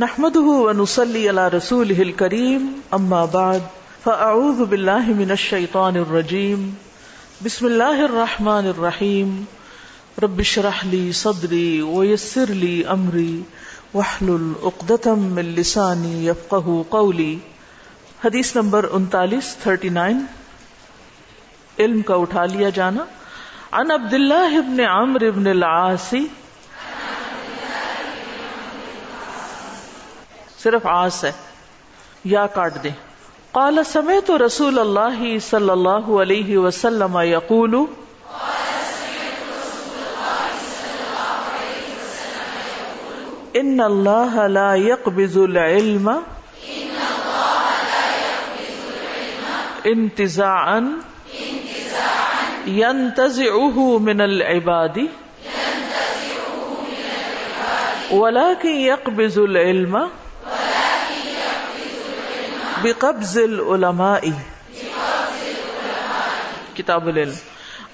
نحمده ونصلي على رسوله الكريم، أما بعد، فأعوذ بالله من الشيطان الرجيم. بسم الله الرحمن الرحيم. رب اشرح لي صدري ويسر لي أمري، واحلل عقدة من لساني يفقه قولي. حدیث نمبر انتالیس، تھرٹی نائن. علم کا اٹھا لیا جانا. عن عبداللہ ابن عمر ابن العاصی صرف آس ہے، یا کاٹ دیں۔ قال سمیت رسول اللہ صلی اللہ علیہ وسلم یقول، ان اللہ لا يقبض العلم، انتزاعا ينتزعه من العباد ولكن يقبض العلم۔ بقبض العلماء. کتاب العلم.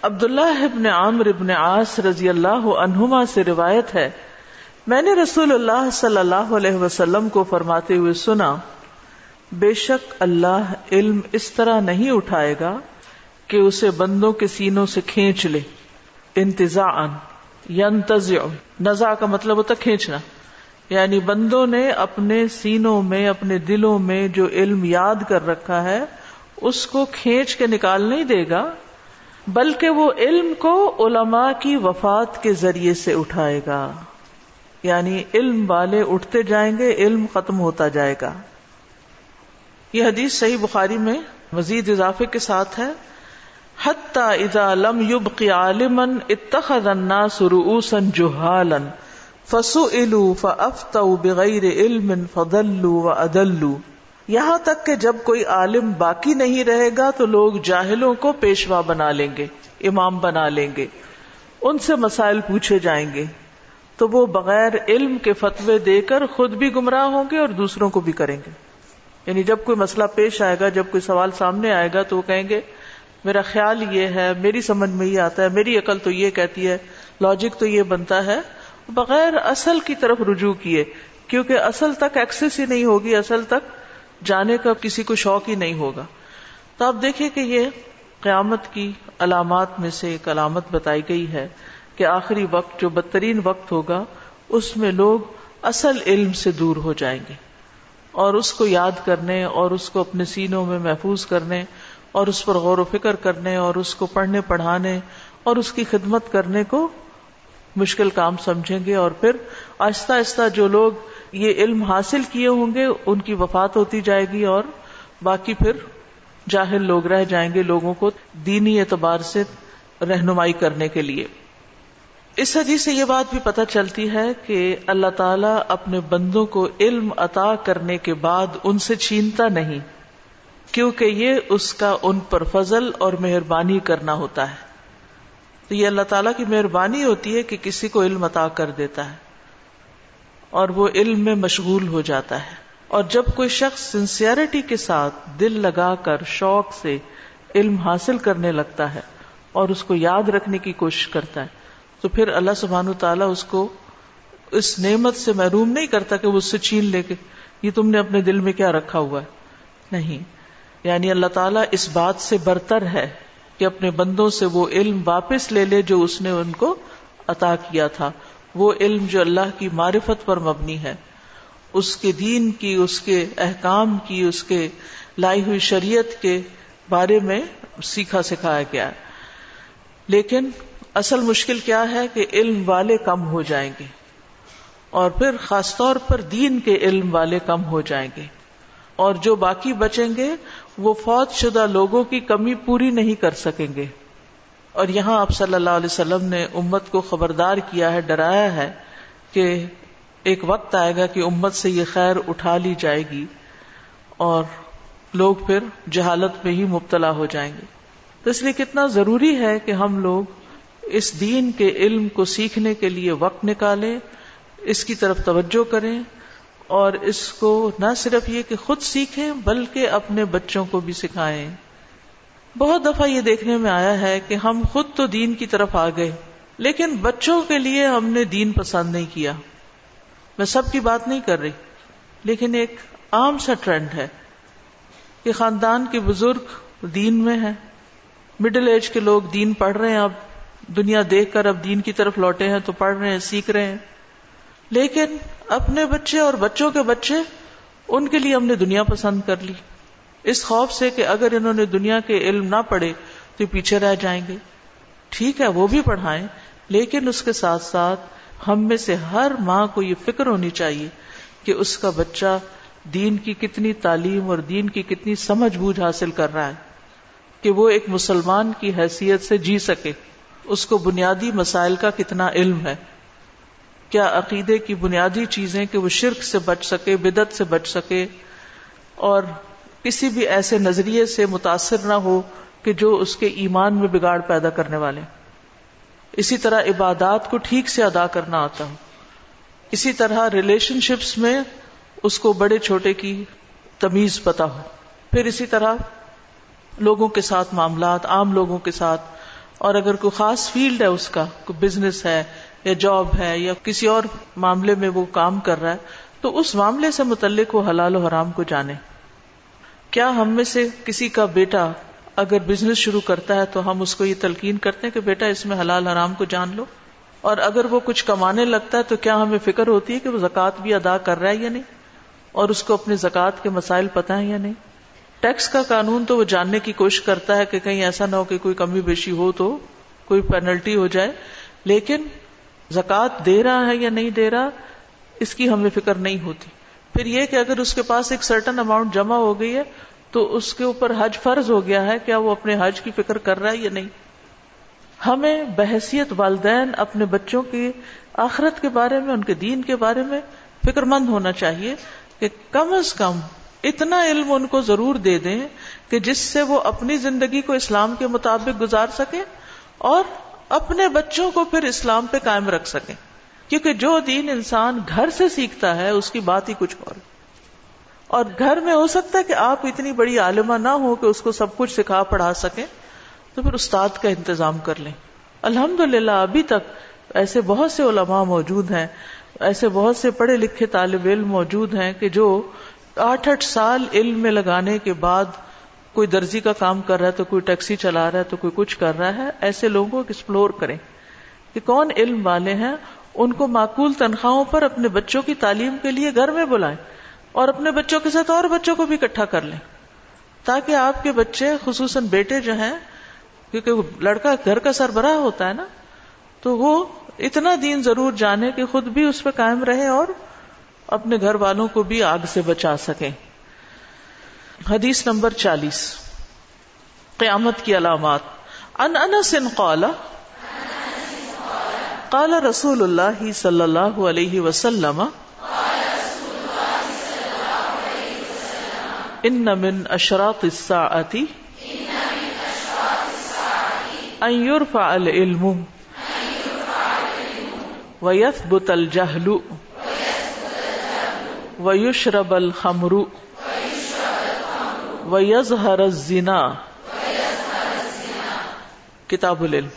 عبداللہ ابن عامر ابن عاص رضی اللہ عنہما سے روایت ہے، میں نے رسول اللہ صلی اللہ علیہ وسلم کو فرماتے ہوئے سنا، بے شک اللہ علم اس طرح نہیں اٹھائے گا کہ اسے بندوں کے سینوں سے کھینچ لے انتظاً ینتزع نزا کا مطلب ہوتا کھینچنا۔ یعنی بندوں نے اپنے سینوں میں، اپنے دلوں میں جو علم یاد کر رکھا ہے، اس کو کھینچ کے نکال نہیں دے گا، بلکہ وہ علم کو علماء کی وفات کے ذریعے سے اٹھائے گا۔ یعنی علم والے اٹھتے جائیں گے، علم ختم ہوتا جائے گا۔ یہ حدیث صحیح بخاری میں مزید اضافے کے ساتھ ہے۔ حتی اذا لم يبقي عالما اتخذ الناس رؤوسا جهالا فسو علو فافت بغیر علم فضلو و ادلو یہاں تک کہ جب کوئی عالم باقی نہیں رہے گا تو لوگ جاہلوں کو پیشوا بنا لیں گے، امام بنا لیں گے، ان سے مسائل پوچھے جائیں گے۔ تو وہ بغیر علم کے فتوے دے کر خود بھی گمراہ ہوں گے اور دوسروں کو بھی کریں گے۔ یعنی جب کوئی مسئلہ پیش آئے گا، جب کوئی سوال سامنے آئے گا تو وہ کہیں گے، میرا خیال یہ ہے، میری سمجھ میں یہ آتا ہے، میری عقل تو یہ کہتی ہے لاجک تو یہ بنتا ہے۔ بغیر اصل کی طرف رجوع کیے، کیونکہ اصل تک ایکسس ہی نہیں ہوگی، اصل تک جانے کا کسی کو شوق ہی نہیں ہوگا۔ تو آپ دیکھیں کہ یہ قیامت کی علامات میں سے ایک علامت بتائی گئی ہے کہ آخری وقت جو بدترین وقت ہوگا، اس میں لوگ اصل علم سے دور ہو جائیں گے۔ اور اس کو یاد کرنے، اور اس کو اپنے سینوں میں محفوظ کرنے، اور اس پر غور و فکر کرنے، اور اس کو پڑھنے، پڑھانے، اور اس کی خدمت کرنے کو مشکل کام سمجھیں گے اور پھر آہستہ آہستہ جو لوگ یہ علم حاصل کیے ہوں گے، ان کی وفات ہوتی جائے گی اور باقی پھر جاہل لوگ رہ جائیں گے لوگوں کو دینی اعتبار سے رہنمائی کرنے کے لیے۔ اس حدیث سے یہ بات بھی پتہ چلتی ہے کہ اللہ تعالیٰ اپنے بندوں کو علم عطا کرنے کے بعد ان سے چھینتا نہیں، کیونکہ یہ اس کا ان پر فضل اور مہربانی کرنا ہوتا ہے۔ تو یہ اللہ تعالیٰ کی مہربانی ہوتی ہے کہ کسی کو علم عطا کر دیتا ہے اور وہ علم میں مشغول ہو جاتا ہے اور جب کوئی شخص سنسیئرٹی کے ساتھ دل لگا کر شوق سے علم حاصل کرنے لگتا ہے اور اس کو یاد رکھنے کی کوشش کرتا ہے، تو پھر اللہ سبحان تعالیٰ اس کو اس نعمت سے محروم نہیں کرتا کہ وہ اس سے چھین لے کے یہ تم نے اپنے دل میں کیا رکھا ہوا ہے۔ نہیں یعنی اللہ تعالیٰ اس بات سے برتر ہے کہ اپنے بندوں سے وہ علم واپس لے لے جو اس نے ان کو عطا کیا تھا۔ وہ علم جو اللہ کی معرفت پر مبنی ہے۔ اس کے دین کی، اس کے احکام کی، اس کے لائی ہوئی شریعت کے بارے میں سیکھا سکھایا گیا۔ ہے لیکن اصل مشکل کیا ہے کہ علم والے کم ہو جائیں گے۔ اور پھر خاص طور پر دین کے علم والے کم ہو جائیں گے۔ اور جو باقی بچیں گے وہ فوت شدہ لوگوں کی کمی پوری نہیں کر سکیں گے۔ اور یہاں آپ صلی اللہ علیہ وسلم نے امت کو خبردار کیا ہے، ڈرایا ہے کہ ایک وقت آئے گا کہ امت سے یہ خیر اٹھا لی جائے گی اور لوگ پھر جہالت میں ہی مبتلا ہو جائیں گے۔ تو اس لیے کتنا ضروری ہے کہ ہم لوگ اس دین کے علم کو سیکھنے کے لیے وقت نکالیں، اس کی طرف توجہ کریں۔ اور اس کو نہ صرف یہ کہ خود سیکھیں بلکہ اپنے بچوں کو بھی سکھائیں۔ بہت دفعہ یہ دیکھنے میں آیا ہے کہ ہم خود تو دین کی طرف آ گئے، لیکن بچوں کے لیے ہم نے دین پسند نہیں کیا۔ میں سب کی بات نہیں کر رہی، لیکن ایک عام سا ٹرینڈ ہے کہ خاندان کے بزرگ دین میں ہیں۔ مڈل ایج کے لوگ دین پڑھ رہے ہیں، اب دنیا دیکھ کر اب دین کی طرف لوٹے ہیں تو پڑھ رہے ہیں، سیکھ رہے ہیں۔ لیکن اپنے بچے اور بچوں کے بچے ان کے لیے ہم نے دنیا پسند کر لی۔ اس خوف سے کہ اگر انہوں نے دنیا کے علم نہ پڑھے تو پیچھے رہ جائیں گے۔ ٹھیک ہے، وہ بھی پڑھائیں، لیکن اس کے ساتھ ساتھ ہم میں سے ہر ماں کو یہ فکر ہونی چاہیے کہ اس کا بچہ دین کی کتنی تعلیم اور دین کی کتنی سمجھ بوجھ حاصل کر رہا ہے کہ وہ ایک مسلمان کی حیثیت سے جی سکے۔ اس کو بنیادی مسائل کا کتنا علم ہے۔ کیا عقیدے کی بنیادی چیزیں کہ وہ شرک سے بچ سکے بدت سے بچ سکے اور کسی بھی ایسے نظریے سے متاثر نہ ہو کہ جو اس کے ایمان میں بگاڑ پیدا کرنے والے۔ اسی طرح عبادات کو ٹھیک سے ادا کرنا آتا ہو اسی طرح ریلیشن شپس میں اس کو بڑے چھوٹے کی تمیز پتا ہو۔ پھر اسی طرح لوگوں کے ساتھ معاملات، عام لوگوں کے ساتھ۔ اور اگر کوئی خاص فیلڈ ہے اس کا، کوئی بزنس ہے یا جاب ہے یا کسی اور معاملے میں وہ کام کر رہا ہے، تو اس معاملے سے متعلق وہ حلال و حرام کو جانے۔ کیا ہم میں سے کسی کا بیٹا اگر بزنس شروع کرتا ہے تو ہم اس کو یہ تلقین کرتے ہیں کہ بیٹا اس میں حلال حرام کو جان لو؟ اور اگر وہ کچھ کمانے لگتا ہے تو کیا ہمیں فکر ہوتی ہے کہ وہ زکوٰۃ بھی ادا کر رہا ہے یا نہیں؟ اور اس کو اپنے زکوٰۃ کے مسائل پتہ ہیں یا نہیں؟ ٹیکس کا قانون تو وہ جاننے کی کوشش کرتا ہے کہ کہیں ایسا نہ ہو کہ کوئی کمی بیشی ہو تو کوئی پینلٹی ہو جائے، لیکن زکات دے رہا ہے یا نہیں دے رہا، اس کی ہمیں فکر نہیں ہوتی۔ پھر یہ کہ اگر اس کے پاس ایک سرٹن اماؤنٹ جمع ہو گئی ہے، تو اس کے اوپر حج فرض ہو گیا ہے، کیا وہ اپنے حج کی فکر کر رہا ہے یا نہیں؟ ہمیں بحثیت والدین اپنے بچوں کی آخرت کے بارے میں، ان کے دین کے بارے میں فکر مند ہونا چاہیے کہ کم از کم اتنا علم ان کو ضرور دے دیں کہ جس سے وہ اپنی زندگی کو اسلام کے مطابق گزار سکے اور اپنے بچوں کو پھر اسلام پہ قائم رکھ سکیں۔ کیونکہ جو دین انسان گھر سے سیکھتا ہے، اس کی بات ہی کچھ اور۔ اور گھر میں ہو سکتا ہے کہ آپ اتنی بڑی عالمہ نہ ہو کہ اس کو سب کچھ سکھا پڑھا سکیں، تو پھر استاد کا انتظام کر لیں۔ الحمد للہ ابھی تک ایسے بہت سے علماء موجود ہیں، ایسے بہت سے پڑھے لکھے طالب علم موجود ہیں کہ جو آٹھ آٹھ سال علم میں لگانے کے بعد کوئی درزی کا کام کر رہا ہے تو کوئی ٹیکسی چلا رہا ہے تو کوئی کچھ کر رہا ہے، ایسے لوگوں کو ایکسپلور کریں کہ کون علم والے ہیں، ان کو معقول تنخواہوں پر اپنے بچوں کی تعلیم کے لیے گھر میں بلائیں اور اپنے بچوں کے ساتھ اور بچوں کو بھی اکٹھا کر لیں۔ تاکہ آپ کے بچے، خصوصاً بیٹے جو ہیں، کیونکہ لڑکا گھر کا سربراہ ہوتا ہے نا، تو وہ اتنا دین ضرور جانے کہ خود بھی اس پہ قائم رہے اور اپنے گھر والوں کو بھی آگ سے بچا سکیں۔ حدیث نمبر چالیس۔ قیامت کی علامات۔ ان انس قال قال رسول اللہ صلی اللہ علیہ وسلم، ان من اشراط الساعة ان يرفع العلم ويثبت الجهل ویشرب الخمر. ویظہر الزنا۔ کتاب العلم۔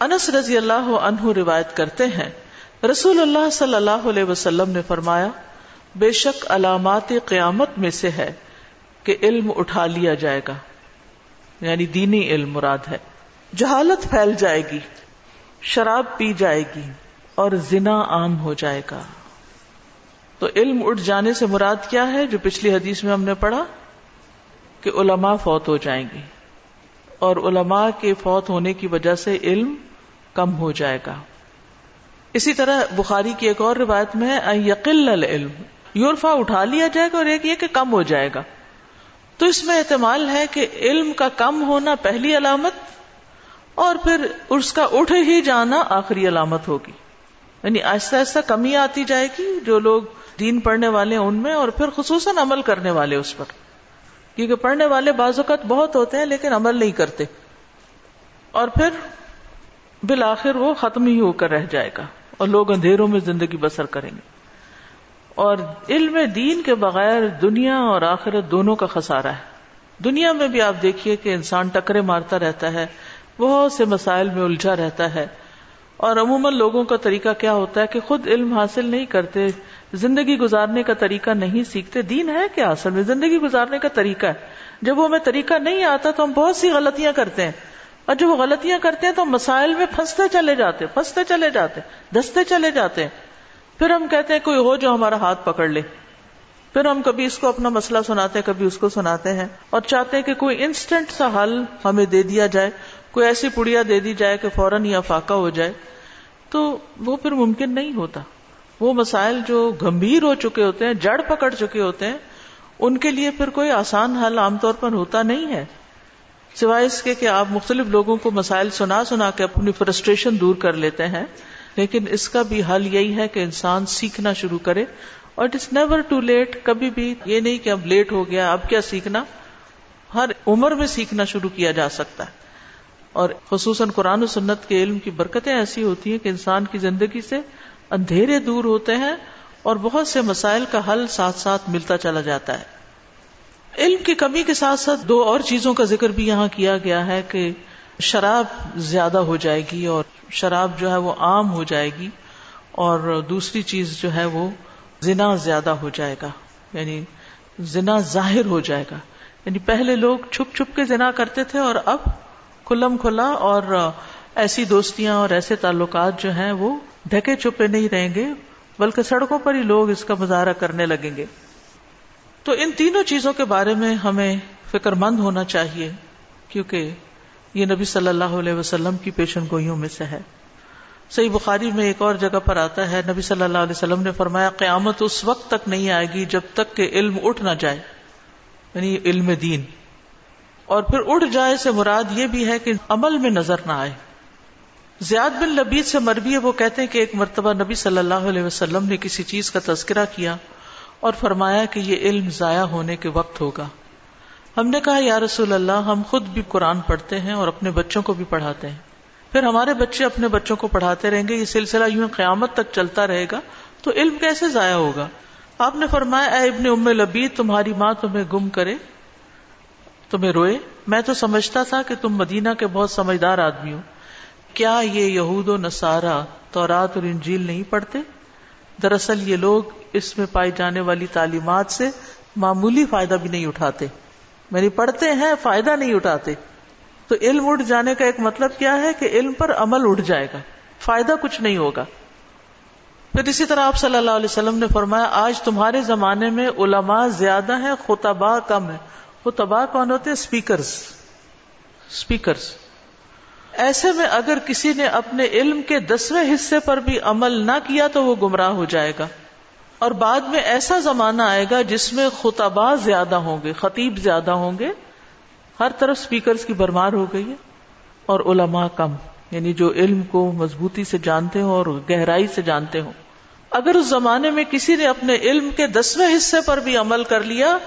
انس رضی اللہ عنہ روایت کرتے ہیں۔ رسول اللہ صلی اللہ علیہ وسلم نے فرمایا، بے شک علامات قیامت میں سے ہے کہ علم اٹھا لیا جائے گا۔ یعنی دینی علم مراد ہے۔ جہالت پھیل جائے گی، شراب پی جائے گی اور زنا عام ہو جائے گا۔ تو علم اٹھ جانے سے مراد کیا ہے جو پچھلی حدیث میں ہم نے پڑھا؟ کہ علماء فوت ہو جائیں گے اور علماء کے فوت ہونے کی وجہ سے علم کم ہو جائے گا۔ اسی طرح بخاری کی ایک اور روایت میں یقل العلم، یورفا اٹھا لیا جائے گا اور ایک یہ کہ کم ہو جائے گا۔ تو اس میں احتمال ہے کہ علم کا کم ہونا پہلی علامت اور پھر اس کا اٹھ ہی جانا آخری علامت ہوگی۔ یعنی آہستہ آہستہ کمی آتی جائے گی جو لوگ دین پڑھنے والے ہیں ان میں اور پھر خصوصاً عمل کرنے والے اس پر کیونکہ پڑھنے والے بعض اوقات بہت ہوتے ہیں لیکن عمل نہیں کرتے۔ اور پھر بالآخر وہ ختم ہی ہو کر رہ جائے گا اور لوگ اندھیروں میں زندگی بسر کریں گے۔ اور علم دین کے بغیر دنیا اور آخرت دونوں کا خسارہ ہے۔ دنیا میں بھی آپ دیکھیے کہ انسان ٹکرے مارتا رہتا ہے، بہت سے مسائل میں الجھا رہتا ہے۔ اور عموماً لوگوں کا طریقہ کیا ہوتا ہے کہ خود علم حاصل نہیں کرتے، زندگی گزارنے کا طریقہ نہیں سیکھتے۔ دین ہے کیا اصل میں؟ زندگی گزارنے کا طریقہ ہے۔ جب وہ ہمیں طریقہ نہیں آتا تو ہم بہت سی غلطیاں کرتے ہیں۔ اور جب وہ غلطیاں کرتے ہیں تو مسائل میں پھنستے چلے جاتے پھنستے چلے جاتے دستے چلے جاتے ہیں۔ پھر ہم کہتے ہیں کوئی ہو جو ہمارا ہاتھ پکڑ لے۔ پھر ہم کبھی اس کو اپنا مسئلہ سناتے ہیں، کبھی اس کو سناتے ہیں۔ اور چاہتے ہیں کہ کوئی انسٹنٹ سا حل ہمیں دے دیا جائے۔ کوئی ایسی پڑیا دے دی جائے کہ فوراً یا فاقہ ہو جائے، تو وہ پھر ممکن نہیں ہوتا۔ وہ مسائل جو گمبھیر ہو چکے ہوتے ہیں، جڑ پکڑ چکے ہوتے ہیں، ان کے لیے پھر کوئی آسان حل عام طور پر ہوتا نہیں ہے۔ سوائے اس کے کہ آپ مختلف لوگوں کو مسائل سنا سنا کے اپنی فرسٹریشن دور کر لیتے ہیں، لیکن اس کا بھی حل یہی ہے کہ انسان سیکھنا شروع کرے۔ اور it is never too late, کبھی بھی یہ نہیں کہ اب لیٹ ہو گیا، اب کیا سیکھنا؟ ہر عمر میں سیکھنا شروع کیا جا سکتا ہے۔ اور خصوصاً قرآن و سنت کے علم کی برکتیں ایسی ہوتی ہیں کہ انسان کی زندگی سے اندھیرے دور ہوتے ہیں اور بہت سے مسائل کا حل ساتھ ساتھ ملتا چلا جاتا ہے۔ علم کی کمی کے ساتھ ساتھ دو اور چیزوں کا ذکر بھی یہاں کیا گیا ہے کہ شراب زیادہ ہو جائے گی اور شراب جو ہے وہ عام ہو جائے گی اور دوسری چیز جو ہے وہ زنا زیادہ ہو جائے گا یعنی زنا ظاہر ہو جائے گا۔ یعنی پہلے لوگ چھپ چھپ کے زنا کرتے تھے اور اب کھلم کھلا اور ایسی دوستیاں اور ایسے تعلقات جو ہیں وہ ڈھکے چھپے نہیں رہیں گے، بلکہ سڑکوں پر ہی لوگ اس کا مظاہرہ کرنے لگیں گے۔ تو ان تینوں چیزوں کے بارے میں ہمیں فکر مند ہونا چاہیے، کیونکہ یہ نبی صلی اللہ علیہ وسلم کی پیشن گوئیوں میں سے ہے۔ صحیح بخاری میں ایک اور جگہ پر آتا ہے، نبی صلی اللہ علیہ وسلم نے فرمایا، قیامت اس وقت تک نہیں آئے گی جب تک کہ علم اٹھ نہ جائے یعنی علم دین۔ اور پھر اٹھ جائے سے مراد یہ بھی ہے کہ عمل میں نظر نہ آئے۔ زیاد بن لبید سے مربی وہ کہتے ہیں کہ ایک مرتبہ نبی صلی اللہ علیہ وسلم نے کسی چیز کا تذکرہ کیا اور فرمایا کہ یہ علم ضائع ہونے کے وقت ہوگا۔ ہم نے کہا، یا رسول اللہ، ہم خود بھی قرآن پڑھتے ہیں اور اپنے بچوں کو بھی پڑھاتے ہیں۔ پھر ہمارے بچے اپنے بچوں کو پڑھاتے رہیں گے، یہ سلسلہ یوں قیامت تک چلتا رہے گا، تو علم کیسے ضائع ہوگا؟ آپ نے فرمایا، اے ابن ام لبی تمہاری ماں تمہیں گم کرے۔ تمہیں روئے؟ میں تو سمجھتا تھا کہ تم مدینہ کے بہت سمجھدار آدمی ہو۔ کیا یہ یہود و نصارہ تورات اور انجیل نہیں پڑھتے؟ دراصل یہ لوگ اس میں پائی جانے والی تعلیمات سے معمولی فائدہ بھی نہیں اٹھاتے۔ میری یعنی پڑھتے ہیں، فائدہ نہیں اٹھاتے۔ تو علم اٹھ جانے کا ایک مطلب کیا ہے کہ علم پر عمل اٹھ جائے گا۔ فائدہ کچھ نہیں ہوگا۔ پھر اسی طرح آپ صلی اللہ علیہ وسلم نے فرمایا، آج تمہارے زمانے میں علماء زیادہ ہیں خطبا کم ہے خطبا کون ہوتے ہیں؟ اسپیکرز اسپیکرز ایسے میں اگر کسی نے اپنے علم کے دسویں حصے پر بھی عمل نہ کیا تو وہ گمراہ ہو جائے گا۔ اور بعد میں ایسا زمانہ آئے گا جس میں خطبا زیادہ ہوں گے خطیب زیادہ ہوں گے۔ ہر طرف اسپیکرز کی برمار ہو گئی ہے اور علماء کم یعنی جو علم کو مضبوطی سے جانتے ہوں اور گہرائی سے جانتے ہوں۔ اگر اس زمانے میں کسی نے اپنے علم کے دسویں حصے پر بھی عمل کر لیا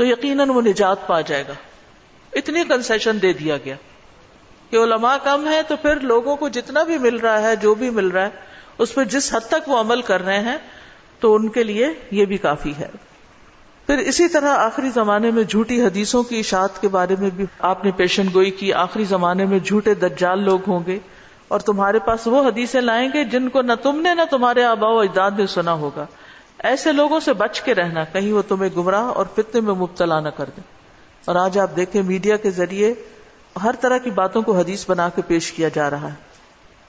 تو یقیناً وہ نجات پا جائے گا۔ اتنی کنسیشن دے دیا گیا۔ کہ علماء کم ہے تو پھر لوگوں کو جتنا بھی مل رہا ہے، جو بھی مل رہا ہے، اس پہ جس حد تک وہ عمل کر رہے ہیں، تو ان کے لیے یہ بھی کافی ہے۔ پھر اسی طرح آخری زمانے میں جھوٹی حدیثوں کی اشاعت کے بارے میں بھی آپ نے پیشن گوئی کی۔ آخری زمانے میں جھوٹے دجال لوگ ہوں گے۔ اور تمہارے پاس وہ حدیثیں لائیں گے جن کو نہ تم نے نہ تمہارے آبا و اجداد نے سنا ہوگا۔ ایسے لوگوں سے بچ کے رہنا، کہیں وہ تمہیں گمراہ اور فتنے میں مبتلا نہ کر دیں۔ اور آج آپ دیکھیں میڈیا کے ذریعے ہر طرح کی باتوں کو حدیث بنا کے پیش کیا جا رہا ہے۔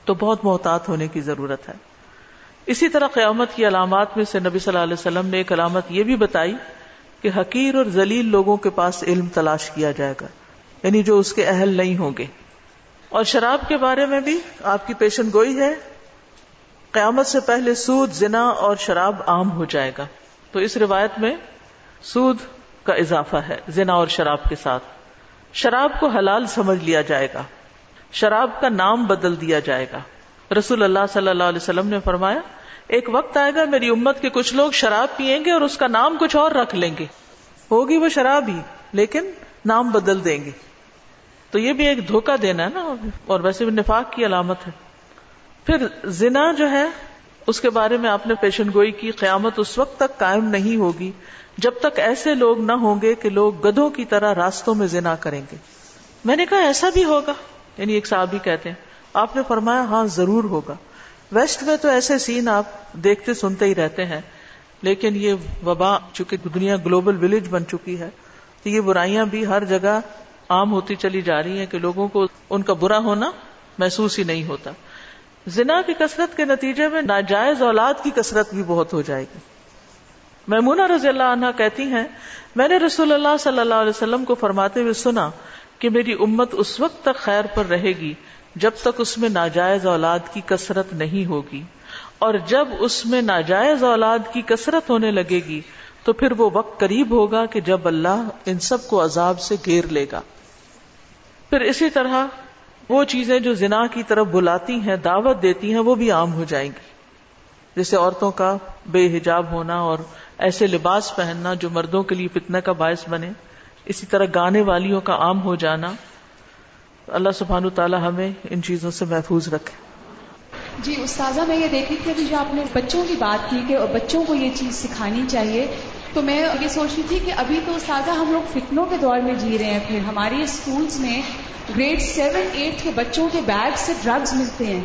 تو بہت محتاط ہونے کی ضرورت ہے۔ اسی طرح قیامت کی علامات میں سے نبی صلی اللہ علیہ وسلم نے ایک علامت یہ بھی بتائی کہ حقیر اور ذلیل لوگوں کے پاس علم تلاش کیا جائے گا۔ یعنی جو اس کے اہل نہیں ہوں گے۔ اور شراب کے بارے میں بھی آپ کی پیشن گوئی ہے۔ قیامت سے پہلے سود، زنا اور شراب عام ہو جائے گا۔ تو اس روایت میں سود کا اضافہ ہے، زنا اور شراب کے ساتھ۔ شراب کو حلال سمجھ لیا جائے گا۔ شراب کا نام بدل دیا جائے گا۔ رسول اللہ صلی اللہ علیہ وسلم نے فرمایا، ایک وقت آئے گا میری امت کے کچھ لوگ شراب پیئیں گے اور اس کا نام کچھ اور رکھ لیں گے۔ ہوگی وہ شراب ہی، لیکن نام بدل دیں گے۔ تو یہ بھی ایک دھوکا دینا ہے نا۔ اور ویسے بھی نفاق کی علامت ہے۔ پھر زنا جو ہے، اس کے بارے میں آپ نے پیشن گوئی کی، قیامت اس وقت تک قائم نہیں ہوگی جب تک ایسے لوگ نہ ہوں گے کہ لوگ گدھوں کی طرح راستوں میں زنا کریں گے۔ میں نے کہا ایسا بھی ہوگا۔ یعنی ایک صاحب کہتے ہیں، آپ نے فرمایا ہاں ضرور ہوگا۔ ویسٹ میں تو ایسے سین آپ دیکھتے سنتے ہی رہتے ہیں، لیکن یہ وبا، چونکہ دنیا گلوبل ولیج بن چکی ہے، تو یہ برائیاں بھی ہر جگہ عام ہوتی چلی جا رہی ہیں کہ لوگوں کو ان کا برا ہونا محسوس ہی نہیں ہوتا۔ زنا کی کثرت کے نتیجے میں ناجائز اولاد کی کثرت بھی بہت ہو جائے گی۔ میمونہ رضی اللہ عنہ کہتی ہیں، میں نے رسول اللہ صلی اللہ علیہ وسلم کو فرماتے ہوئے سنا کہ میری امت اس وقت تک خیر پر رہے گی جب تک اس میں ناجائز اولاد کی کثرت نہیں ہوگی۔ اور جب اس میں ناجائز اولاد کی کثرت ہونے لگے گی، تو پھر وہ وقت قریب ہوگا کہ جب اللہ ان سب کو عذاب سے گھیر لے گا۔ پھر اسی طرح وہ چیزیں جو زنا کی طرف بلاتی ہیں، دعوت دیتی ہیں، وہ بھی عام ہو جائیں گی۔ جیسے عورتوں کا بے حجاب ہونا اور ایسے لباس پہننا جو مردوں کے لیے فتنے کا باعث بنے، اسی طرح گانے والیوں کا عام ہو جانا۔ اللہ سبحان تعالیٰ ہمیں ان چیزوں سے محفوظ رکھے۔ جی استاذہ، میں یہ دیکھ رہی تھی جو آپ نے بچوں کی بات کی کہ بچوں کو یہ چیز سکھانی چاہیے، تو میں یہ سوچ رہی تھی کہ ابھی تو استاذہ ہم لوگ فتنوں کے دور میں جی رہے ہیں۔ پھر ہماری اسکولس میں گریڈ سیون ایٹ کے بچوں کے بیگ سے ڈرگز ملتے ہیں۔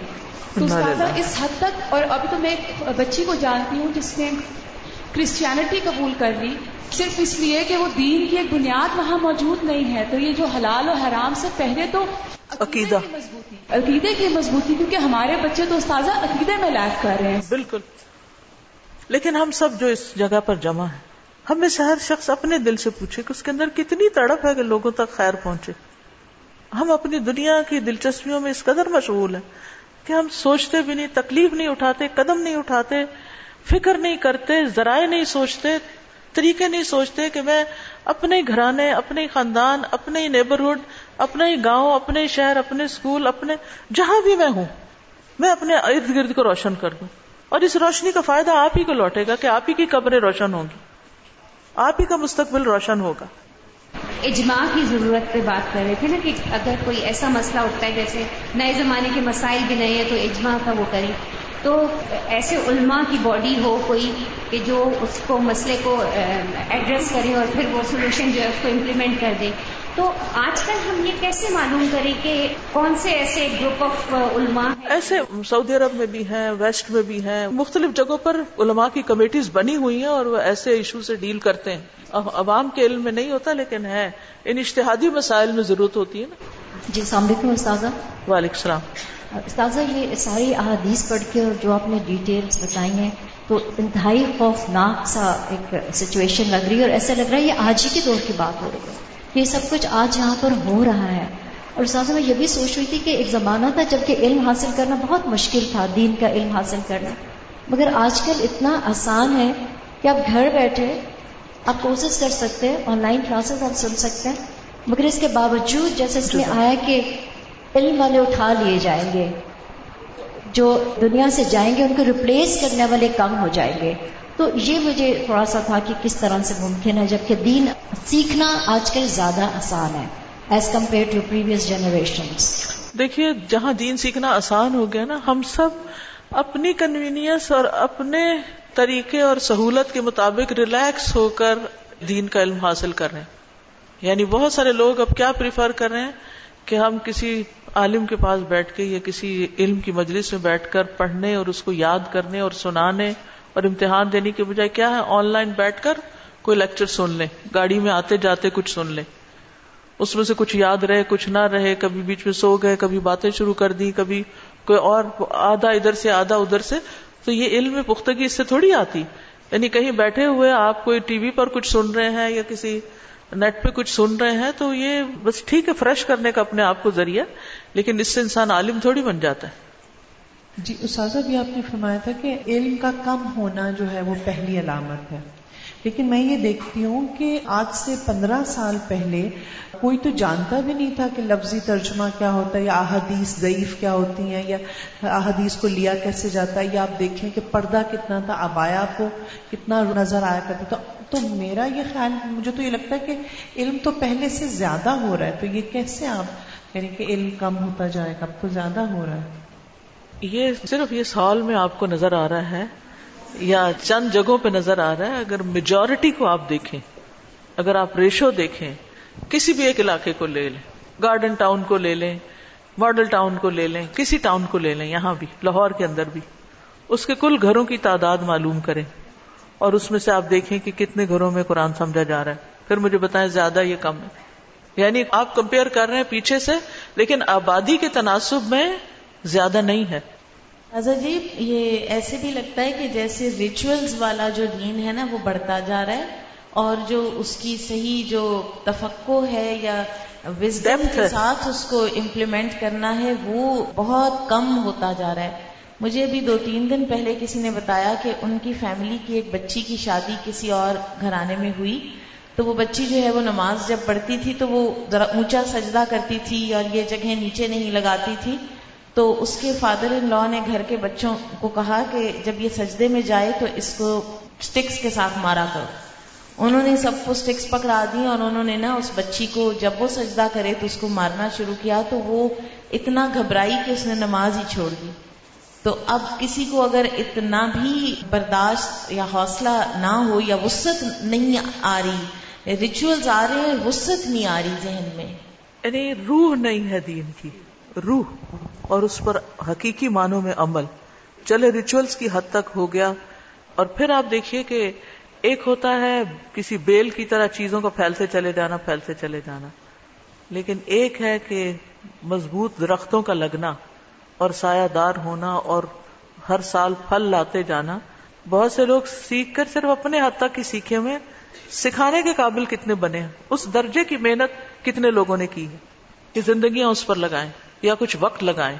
تو اس حد تک اور ابھی تو میں ایک بچی کو جانتی ہوں جس نے کرسچینٹی قبول کر لی۔ صرف اس لیے کہ وہ دین کی ایک بنیاد وہاں موجود نہیں ہے۔ تو یہ جو حلال اور حرام سے پہلے تو عقیدہ مضبوطی عقیدے کی مضبوطی کیونکہ ہمارے بچے تو استاذہ عقیدے میں لائف کر رہے ہیں۔ بالکل۔ لیکن ہم سب جو اس جگہ پر جمع ہیں ہمیں سے ہر شخص اپنے دل سے پوچھے کہ اس کے اندر کتنی تڑپ ہے کہ لوگوں تک خیر پہنچے۔ ہم اپنی دنیا کی دلچسپیوں میں اس قدر مشغول ہیں کہ ہم سوچتے بھی نہیں، تکلیف نہیں اٹھاتے، قدم نہیں اٹھاتے، فکر نہیں کرتے، ذرائع نہیں سوچتے، طریقے نہیں سوچتے کہ میں اپنے گھرانے، اپنے خاندان، اپنے ہی نیبرہڈ، اپنے ہی گاؤں، اپنے شہر، اپنے اسکول اپنے جہاں بھی میں ہوں، میں اپنے ارد گرد کو روشن کر دوں۔ اور اس روشنی کا فائدہ آپ ہی کو لوٹے گا کہ آپ ہی کی قبریں روشن ہوں گی، آپ ہی کا مستقبل روشن ہوگا۔ اجماع کی ضرورت پہ بات کر رہے تھے نا کہ اگر کوئی ایسا مسئلہ اٹھتا ہے، جیسے نئے زمانے کے مسائل بھی نہیں ہیں تو اجماع کا وہ کریں۔ تو ایسے علماء کی باڈی ہو، کوئی کہ جو اس کو مسئلے کو ایڈریس کرے اور پھر وہ سولوشن جو ہے اس کو امپلیمنٹ کر دے تو آج کل ہم یہ کیسے معلوم کریں کہ کون سے ایسے گروپ آف علماء ایسے سعودی عرب میں بھی ہیں ویسٹ میں بھی ہیں مختلف جگہوں پر علماء کی کمیٹیز بنی ہوئی ہیں اور وہ ایسے ایشو سے ڈیل کرتے ہیں۔ عوام کے علم میں نہیں ہوتا لیکن ہے ان اشتہادی مسائل میں ضرورت ہوتی ہے نا۔ جی السلام علیکم استاذہ۔ وعلیکم السلام۔ استاذہ یہ ساری احادیث پڑھ کے اور جو آپ نے ڈیٹیلز بتائی ہیں تو انتہائی خوفناک سا ایک سچویشن لگ رہی ہے اور ایسا لگ رہا ہے یہ آج ہی کے دور کی بات ہو رہی ہے۔ یہ سب کچھ آج یہاں پر ہو رہا ہے۔ اور ساتھ میں یہ بھی سوچ رہی تھی کہ ایک زمانہ تھا جبکہ علم حاصل کرنا بہت مشکل تھا دین کا علم حاصل کرنا۔ مگر آج کل اتنا آسان ہے کہ آپ گھر بیٹھے آپ کوشش کر سکتے ہیں آن لائن کلاسز آپ سن سکتے ہیں۔ مگر اس کے باوجود جیسے اس میں آیا کہ علم والے اٹھا لیے جائیں گے جو دنیا سے جائیں گے ان کو ریپلیس کرنے والے کم ہو جائیں گے۔ تو یہ مجھے تھوڑا سا تھا کہ کس طرح سے ممکن ہے، جبکہ دین سیکھنا آج کل زیادہ آسان ہے as compare to previous generation دیکھیے، جہاں دین سیکھنا آسان ہو گیا نا، ہم سب اپنی کنوینئنس اور اپنے طریقے اور سہولت کے مطابق ریلیکس ہو کر دین کا علم حاصل کر رہے ہیں۔ یعنی بہت سارے لوگ اب کیا پریفر کر رہے ہیں؟ کہ ہم کسی عالم کے پاس بیٹھ کے یا کسی علم کی مجلس میں بیٹھ کر پڑھنے اور اس کو یاد کرنے اور سنانے اور امتحان دینے کے بجائے کیا ہے؟ آن لائن بیٹھ کر کوئی لیکچر سن لیں۔ گاڑی میں آتے جاتے کچھ سن لیں۔ اس میں سے کچھ یاد رہے، کچھ نہ رہے، کبھی بیچ میں سو گئے، کبھی باتیں شروع کر دی کبھی کوئی اور آدھا ادھر سے، آدھا ادھر سے۔ تو یہ علم پختگی اس سے تھوڑی آتی۔ یعنی کہیں بیٹھے ہوئے آپ کوئی ٹی وی پر کچھ سن رہے ہیں یا کسی نیٹ پہ کچھ سن رہے ہیں تو یہ بس ٹھیک ہے، فریش کرنے کا اپنے آپ کو ذریعہ، لیکن اس سے انسان عالم تھوڑی بن جاتا ہے۔ جی اساتذہ بھی آپ نے فرمایا تھا کہ علم کا کم ہونا جو ہے وہ پہلی علامت ہے۔ لیکن میں یہ دیکھتی ہوں کہ آج سے پندرہ سال پہلے کوئی تو جانتا بھی نہیں تھا کہ لفظی ترجمہ کیا ہوتا ہے یا احادیث ضعیف کیا ہوتی ہیں یا احادیث کو لیا کیسے جاتا ہے۔ یا آپ دیکھیں کہ پردہ کتنا تھا، ابایا کو کتنا نظر آیا کرتا تھا۔ تو میرا یہ خیال، مجھے تو یہ لگتا ہے کہ علم تو پہلے سے زیادہ ہو رہا ہے۔ تو یہ کیسے آپ یعنی کہ علم کم ہوتا جائے گا؟ اب تو زیادہ ہو رہا ہے۔ یہ صرف اس ہال میں آپ کو نظر آ رہا ہے یا چند جگہوں پہ نظر آ رہا ہے اگر میجورٹی کو آپ دیکھیں، اگر آپ ریشو دیکھیں، کسی بھی ایک علاقے کو لے لیں گارڈن ٹاؤن کو لے لیں ماڈل ٹاؤن کو لے لیں، کسی ٹاؤن کو لے لیں، یہاں بھی، لاہور کے اندر بھی، اس کے کل گھروں کی تعداد معلوم کریں اور اس میں سے آپ دیکھیں کہ کتنے گھروں میں قرآن سمجھا جا رہا ہے۔ پھر مجھے بتائیں زیادہ یہ کم ہے۔ یعنی آپ کمپیئر کر رہے ہیں پیچھے سے، لیکن آبادی کے تناسب میں زیادہ نہیں ہے۔ جی یہ ایسے بھی لگتا ہے کہ جیسے ریچولز والا جو دین ہے نا وہ بڑھتا جا رہا ہے اور جو اس کی صحیح جو تفقو ہے یا وزڈم کے ساتھ اس کو امپلیمنٹ کرنا ہے وہ بہت کم ہوتا جا رہا ہے۔ مجھے ابھی دو تین دن پہلے کسی نے بتایا کہ ان کی فیملی کی ایک بچی کی شادی کسی اور گھرانے میں ہوئی۔ تو وہ بچی جو ہے وہ نماز جب پڑھتی تھی تو وہ ذرا اونچا سجدہ کرتی تھی اور یہ جگہ نیچے نہیں لگاتی تھی۔ تو اس کے فادر ان لا نے گھر کے بچوں کو کہا کہ جب یہ سجدے میں جائے تو اس کو سٹکس کے ساتھ مارا کرو۔ انہوں نے سب کو سٹکس پکڑا دی اور انہوں نے نا اس بچی کو جب وہ سجدہ کرے تو اس کو مارنا شروع کیا تو وہ اتنا گھبرائی کہ اس نے نماز ہی چھوڑ دی۔ تو اب کسی کو اگر اتنا بھی برداشت یا حوصلہ نہ ہو یا وسط نہیں آ رہی ریچولز آ رہے ہیں وسط نہیں آ رہی ذہن میں۔ یعنی روح نہیں ہے دین کی۔ روح اور اس پر حقیقی معنوں میں عمل۔ چلے ریچولز کی حد تک ہو گیا۔ اور پھر آپ دیکھیے کہ ایک ہوتا ہے کسی بیل کی طرح چیزوں کو پھیلتے چلے جانا، پھیلتے چلے جانا۔ لیکن ایک ہے کہ مضبوط درختوں کا لگنا اور سایہ دار ہونا اور ہر سال پھل لاتے جانا۔ بہت سے لوگ سیکھ کر صرف اپنے حد تک ہی سیکھے ہوئے۔ سکھانے کے قابل کتنے بنے ہیں؟ اس درجے کی محنت کتنے لوگوں نے کی ہے؟ کہ زندگیاں اس پر لگائیں۔ یا کچھ وقت لگائیں۔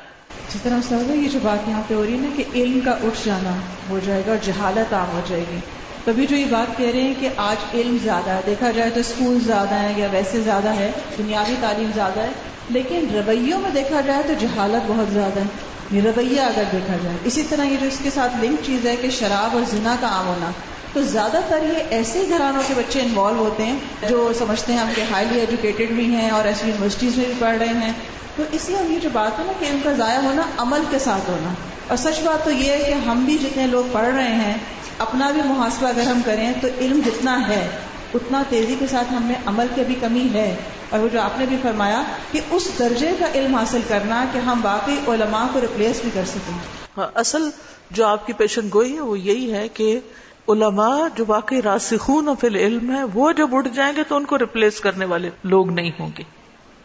جس طرح سر یہ جو بات یہاں پہ ہو رہی ہے نا کہ علم کا اٹھ جانا ہو جائے گا اور جہالت عام ہو جائے گی۔ تبھی جو یہ بات کہہ رہے ہیں کہ آج علم زیادہ ہے، دیکھا جائے تو اسکول زیادہ ہے یا ویسے زیادہ ہے دنیاوی تعلیم زیادہ ہے، لیکن رویوں میں دیکھا جائے تو جہالت بہت زیادہ ہے۔ یہ رویہ اگر دیکھا جائے، اسی طرح یہ جو اس کے ساتھ لنک چیز ہے کہ شراب اور زنا کا عام ہونا۔ تو زیادہ تر یہ ایسے گھرانوں کے بچے انوالو ہوتے ہیں جو سمجھتے ہیں ہم کہ ہائیلی ایجوکیٹڈ بھی ہیں اور ایسی یونیورسٹیز میں بھی پڑھ رہے ہیں۔ تو اس لیے ہم یہ جو بات ہے نا کہ ان کا ضائع ہونا عمل کے ساتھ ہونا۔ اور سچ بات تو یہ ہے کہ ہم بھی جتنے لوگ پڑھ رہے ہیں، اپنا بھی محاسبہ اگر ہم کریں تو علم جتنا ہے، اتنا تیزی کے ساتھ ہم میں عمل کی بھی کمی ہے۔ اور وہ جو آپ نے بھی فرمایا کہ اس درجے کا علم حاصل کرنا کہ ہم باقی علماء کو ریپلیس بھی کر سکیں۔ ہاں، اصل جو آپ کی پیشن گوئی ہے وہ یہی ہے کہ علماء جو واقعی راسخون فی العلم ہے وہ جب اٹھ جائیں گے تو ان کو ریپلیس کرنے والے لوگ نہیں ہوں گے۔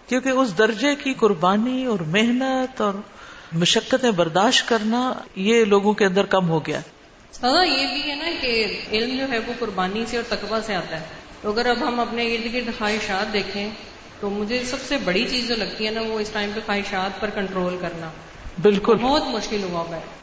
کیونکہ اس درجے کی قربانی اور محنت اور مشقتیں برداشت کرنا یہ لوگوں کے اندر کم ہو گیا۔ سزا یہ بھی ہے نا کہ علم جو ہے وہ قربانی سے اور تقوی سے آتا ہے۔ تو اگر اب ہم اپنے ارد گرد خواہشات دیکھیں تو مجھے سب سے بڑی چیز جو لگتی ہے نا وہ اس ٹائم پہ خواہشات پر کنٹرول کرنا۔ بالکل۔ بہت مشکل ہوا ہے